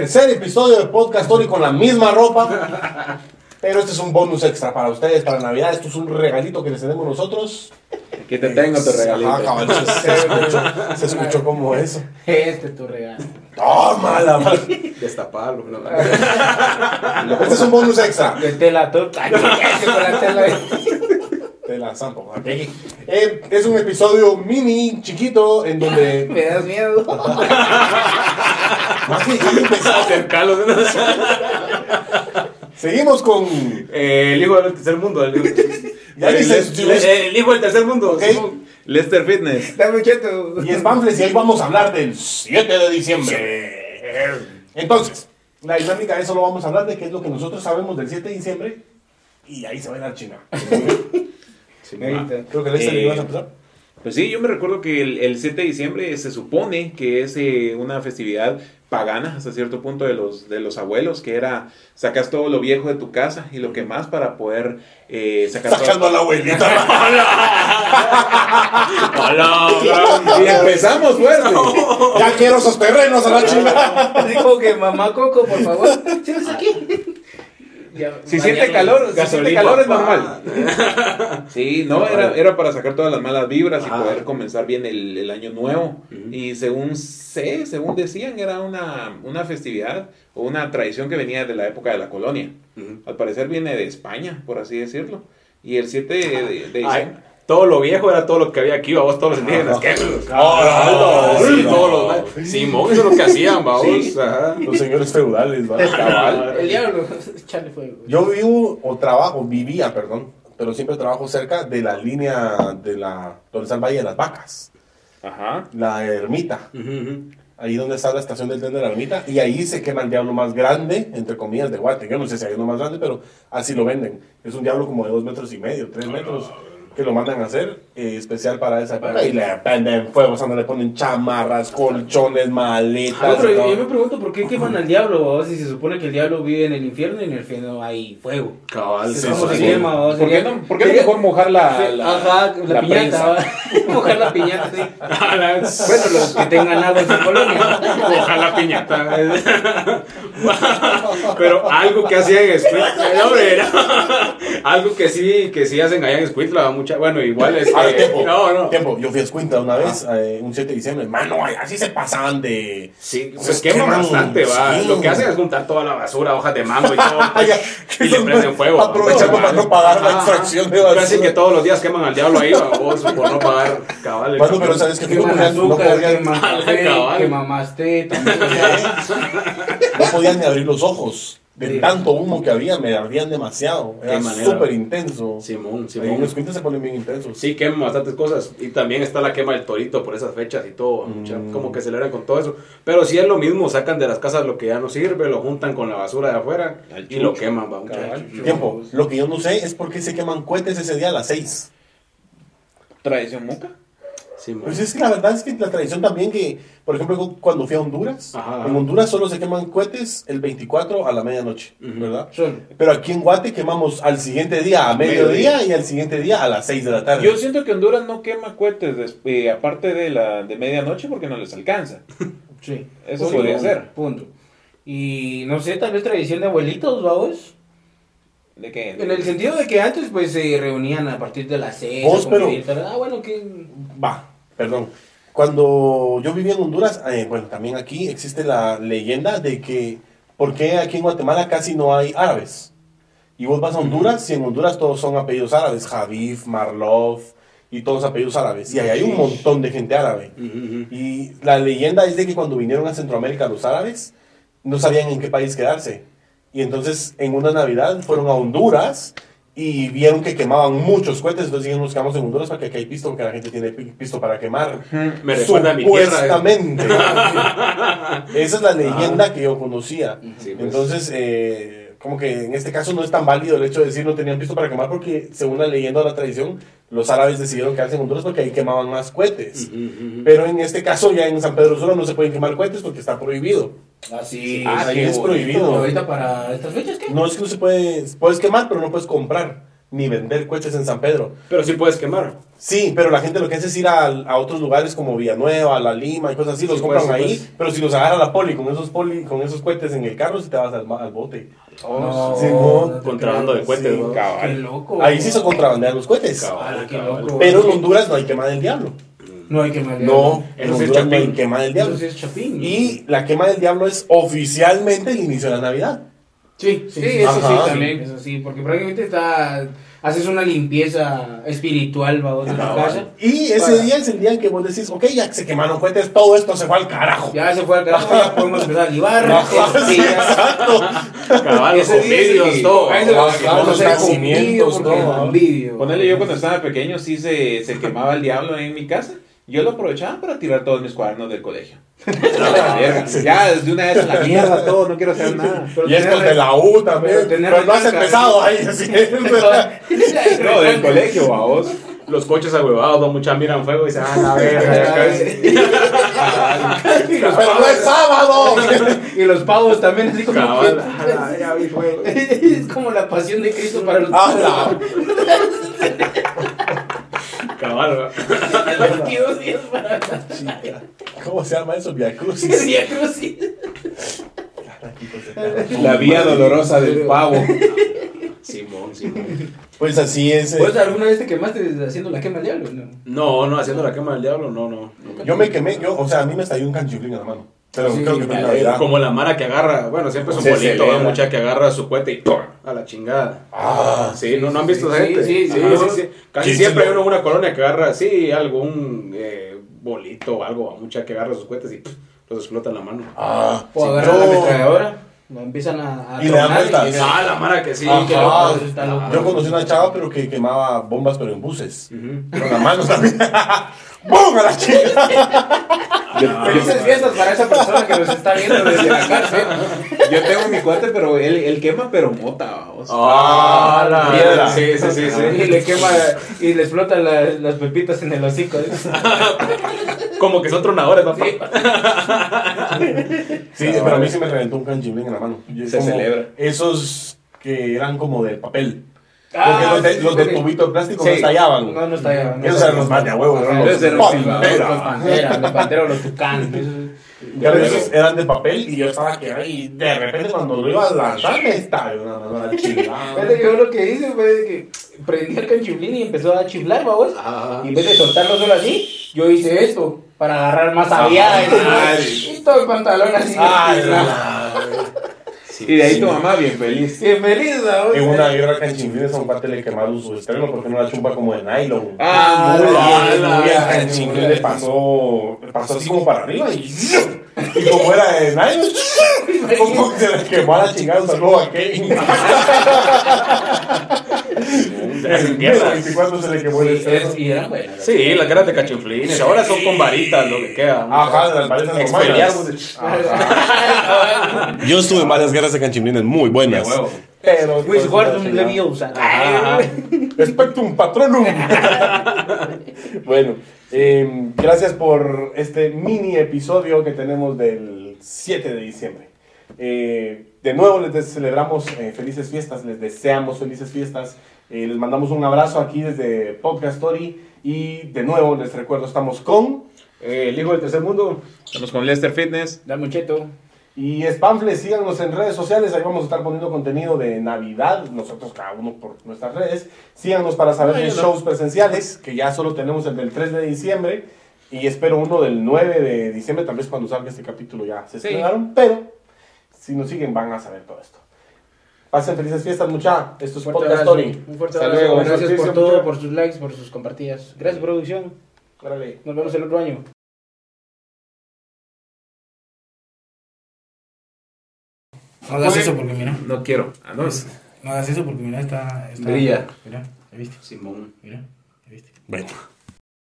tercer episodio de Podcast Story con la misma ropa. Pero este es un bonus extra para ustedes, para Navidad. Esto es un regalito que les tenemos nosotros. Aquí te tengo tu regalito. Se, se escuchó, se escuchó como eso. Este es tu regalo. Toma la madre. Destaparlo. ¿no? Este es un bonus extra. De tela torta. Ay, ¿qué con la tela? Te la zampo. ok. Eh, es un episodio mini, chiquito, en donde. Me das miedo. Más. Seguimos con. Eh, el hijo del tercer mundo. El, Ya el- dice, el- hijo del tercer mundo. Lester Fitness. Quieto. Y es Pamphlets y hoy vamos a hablar del 7 de diciembre. Entonces, la dinámica de eso lo vamos a hablar de qué es lo que nosotros sabemos del 7 de diciembre. Y ahí se va a ir al China. Creo que Lester Eh, ibas a empezar. Pues sí, yo me recuerdo que el, el 7 de diciembre se supone que es eh, una festividad pagana hasta cierto punto de los, de los abuelos, que era sacas todo lo viejo de tu casa y lo quemas para poder eh, sacar Sacando a la abuelita. Y empezamos fuerte. ya quiero esos terrenos a la China. Dijo que mamá Coco, por favor. ¿Sí ves aquí? Ya, Si siente calor, si siente calor es normal. Sí, no, era, era para sacar todas las malas vibras y poder comenzar bien el, el año nuevo. Y según sé, según decían, era una, una festividad o una tradición que venía de la época de la colonia. Al parecer viene de España, por así decirlo. Y el 7 de, de- de Ay, diciembre. Todo lo viejo era todo lo que había aquí, vamos, todos los indígenas. Ajá. quémelos. Sí, sí, todos los. Simón, eso es lo que hacían, vamos. Sí. Ajá. Los señores feudales, ¿va? Cabal. El diablo. Echale fuego. Yo vivo o trabajo, vivía, perdón, pero siempre trabajo cerca de la línea de la donde está el Valle de las Vacas, Ajá. la ermita. Ahí donde está la estación del tren de la ermita. Y ahí se quema el diablo más grande, entre comillas, de Guate. Yo no sé si hay uno más grande, pero así lo venden. Es un diablo como de dos metros y medio, tres metros, que lo mandan a hacer eh, especial para esa época. Y le prenden fuego, o sea, le ponen chamarras, colchones, maletas. No, pero y todo. yo me pregunto por qué queman al diablo, ¿vos? si se supone que el diablo vive en el infierno y en el infierno hay fuego. Cabal, Sí, ¿Cómo sí, se sí. quema? ¿Por qué no, por qué no mejor mojar la, la, Ajá, la, la piñata, mojar la piñata, sí. Bueno, los que tengan agua en su colonia. Ojalá piñata. Pero algo que hacían en Squid- no, hombre, era- algo que sí, que sí hacen allá en Squidla, mucha, bueno, igual es tiempo, no, no. tiempo. Yo fui a Escuintla una vez, eh, un 7 de diciembre. Mano, ay, así se pasaban de... Sí, Se se quema queman, bastante, va. sí. Lo que hacen es juntar toda la basura, hojas de mango y todo. Ah, ya. y le prenden fuego. Aprovechando para no pagar la extracción de basura. Casi que todos los días queman al diablo ahí, vos, por no pagar cabal. el Bueno, pero sabes que no podían, no podían- Cabal. queman masté, también. no podían ni abrir los ojos. De Sí. tanto humo que había, me ardían demasiado. Era súper intenso. Simón, en Simón. los cuentos se ponen bien intensos. Sí, queman bastantes cosas. Y también está la quema del torito por esas fechas y todo. Mm. Como que celebran con todo eso. Pero sí es lo mismo, sacan de las casas lo que ya no sirve, lo juntan con la basura de afuera y lo queman, va. Tiempo. Lo que yo no sé es por qué se queman cohetes ese día a las 6. tradición muca. Pues es que la verdad es que la tradición también que, por ejemplo, cuando fui a Honduras, Ajá. en Honduras solo se queman cohetes el 24 a la medianoche. ¿verdad? Pero aquí en Guate quemamos al siguiente día a mediodía y al siguiente día a las 6 de la tarde. Yo siento que Honduras no quema cohetes eh, aparte de la de medianoche porque no les alcanza. Sí. Eso Sí, podría ser. Punto. Y no sé, tal vez tradición de abuelitos, vamos. ¿De qué? En el sentido de que antes pues se reunían a partir de las seis. Vos, a pero- Ah, bueno, que... Va, perdón. Cuando yo vivía en Honduras, eh, bueno, también aquí existe la leyenda de que, ¿por qué aquí en Guatemala casi no hay árabes? Y vos vas a Honduras y en Honduras todos son apellidos árabes, Javif, Marlov y todos apellidos árabes. Y ahí hay un montón de gente árabe. Y la leyenda es de que cuando vinieron a Centroamérica los árabes, no sabían en qué país quedarse. Y entonces en una Navidad fueron a Honduras y vieron que quemaban muchos cohetes. Entonces dijeron, nos quedamos en Honduras para que aquí hay pisto, porque la gente tiene pi- pisto para quemar. Me recuerda a mi tierra. eh. Supuestamente. Esa es la leyenda que yo conocía. Sí, pues. Entonces, eh, como que en este caso no es tan válido el hecho de decir no tenían pisto para quemar, porque según la leyenda o la tradición, los árabes decidieron quedarse en Honduras porque ahí quemaban más cohetes. Pero en este caso, ya en San Pedro Sula no se pueden quemar cohetes porque está prohibido. Así Ah, es bonito. prohibido. Ahorita para estas fechas, ¿qué? No es que no se puede, puedes quemar, pero no puedes comprar. Ni vender cohetes en San Pedro. Pero sí puedes quemar. Sí, pero la gente lo que hace es ir a, a otros lugares como Villanueva, La Lima y cosas así, los Sí, compran pues, ahí, pues. pero si los agarra la poli con esos poli, con esos cohetes en el carro, si te vas al, bote. No, sí, no Contrabando de cohetes, Sí. Qué loco. Ahí sí se contrabandean los cohetes. Cabal, qué Cabal. loco. Pero en Honduras no hay quema del diablo. No hay que mal No, en sí es Honduras no hay chapín. quema del diablo. Eso sí es chapín. Y la quema del diablo es oficialmente el inicio de la Navidad. Sí, sí, Sí, sí, eso sí, sí, también. Eso sí, porque prácticamente está, haces una limpieza espiritual, vamos, de la casa. Y ese Para- día es el día en que vos decís, ok, ya se quemaron cohetes, todo esto se fue al carajo. Ya se fue al carajo, ya podemos empezar a libar. Cabal, que- todo. los nacimientos, todo, yo cuando estaba pequeño, sí se, se quemaba el diablo en mi casa. Yo lo aprovechaba para tirar todos mis cuadernos del colegio. Ya, desde una vez a la mierda todo, no quiero hacer nada. Pero Y estos de la U también. pero no has empezado ahí. Así. No, del colegio, vamos. Los coches ahuevados, don mucha miran fuego y se van a la verga. ya casi. y, los Pero no es sábado. y los pavos también, así como Cabal, que- ah, ya vi fuego. es como la pasión de Cristo para los Ah, Cabal, ¿verdad? 22 días para la chica. ¿Cómo se llama eso? Via el Crucis. día crucis. La vía dolorosa del pavo. Simón, Simón. Pues así es. eh. ¿Vos alguna vez te quemaste haciendo la quema del diablo? No. No, no, haciendo la quema del diablo, no, no. no. Yo me quemé, yo, o sea, a mí me estalló un canchiflín en la mano. Pero Sí, creo que me Navidad. Como la mara que agarra, bueno, siempre es un bolito. ¿verdad? mucha que agarra su cohete y ¡pum! a la chingada. Ah, Sí, ¿no, sí, no han visto sí, gente? sí, sí, sí, ajá. sí, sí. Casi siempre hay uno, una colonia que agarra, sí, algún eh, bolito o algo, mucha que agarra sus cohetes y ¡pum! los explota en la mano. ah. O sí, agarran la la empiezan a, a Y le dan vueltas. y- Ah, la mara que sí. Ajá. que loco, eso está loco. Yo conocí una chava, pero que quemaba bombas, pero en buses. Ujú. Con las manos también. ¡Bum! A la chica. Felices fiestas para esa persona que nos está viendo desde la cárcel. Yo tengo mi cuate, pero él, él quema, pero mota, vamos. Ah, la Piedra. Sí, sí, sí, Y sí. le quema y le explotan las, las pepitas en el hocico. Como que son tronadores, ¿no? Sí, pero a mí sí me reventó un canchiflín en la mano. Y Se celebra. Esos que eran como de papel. Porque Ah, los de, sí, los de porque- tubito plástico Sí. no estallaban. No, no estallaban. Esos eran los más de huevo, eran los Los Pantera. los panteras, los panteros, los tucanes. Ya esos eran de papel y yo estaba que ahí. De repente, cuando lo iba a lanzar, me estaba una yo lo que hice fue que prendí el canchiflín y empezó a chiflar, vamos. Ah. Y en vez de soltarlo solo así, yo hice esto para agarrar más aviada. y- y todo el pantalón así. Ay, Y- la- Y de ahí tu mamá bien feliz. Bien feliz, vamos. En una guerra canchiflines a un cuate le quemaron su estreno porque era una chumpa como de nylon. Ah, muy la- bien, la- muy bien. la- canchiflín le pasó, pasó así como para arriba y, y como era de nylon, como que se le quemó a la chingada. Un saludo a Kevin. Se hacen El tierras. 24 se le quemó el Sí, estreno. es- y eran buenas. Sí, las caras de cachinflines. Ahora son con varitas lo que queda. Ajá, las varitas. Ajá. Yo estuve en varias guerras de canchiflines muy buenas. Pero. Luis pues, Gordon. Leviosa. Spectrum Patronum. bueno, eh, gracias por este mini episodio que tenemos del 7 de diciembre. Eh, de nuevo les celebramos eh, felices fiestas, les deseamos felices fiestas. Eh, les mandamos un abrazo aquí desde Podcast Story. Y de nuevo les recuerdo, estamos con. Eh, el hijo del tercer mundo. Estamos con Lester Fitness. Dame un cheto. Y Spamfles, síganos en redes sociales, ahí vamos a estar poniendo contenido de Navidad, nosotros cada uno por nuestras redes. Síganos para saber de no. shows presenciales, que ya solo tenemos el del 3 de diciembre, y espero uno del 9 de diciembre, tal vez cuando salga este capítulo ya se Sí. estrenaron, pero si nos siguen van a saber todo esto. Pasen felices fiestas, mucha. Esto es Podcast abrazo. Story. Un fuerte abrazo. luego. Gracias por todo, mucha. por sus likes, por sus compartidas. Gracias, producción. Órale. Nos vemos el otro año. No hagas eso porque mira. No quiero. Ah, no. No hagas eso porque mira, está. está Brilla. Mira, ¿ya viste? Simón. Mira, ¿ya viste? Bueno.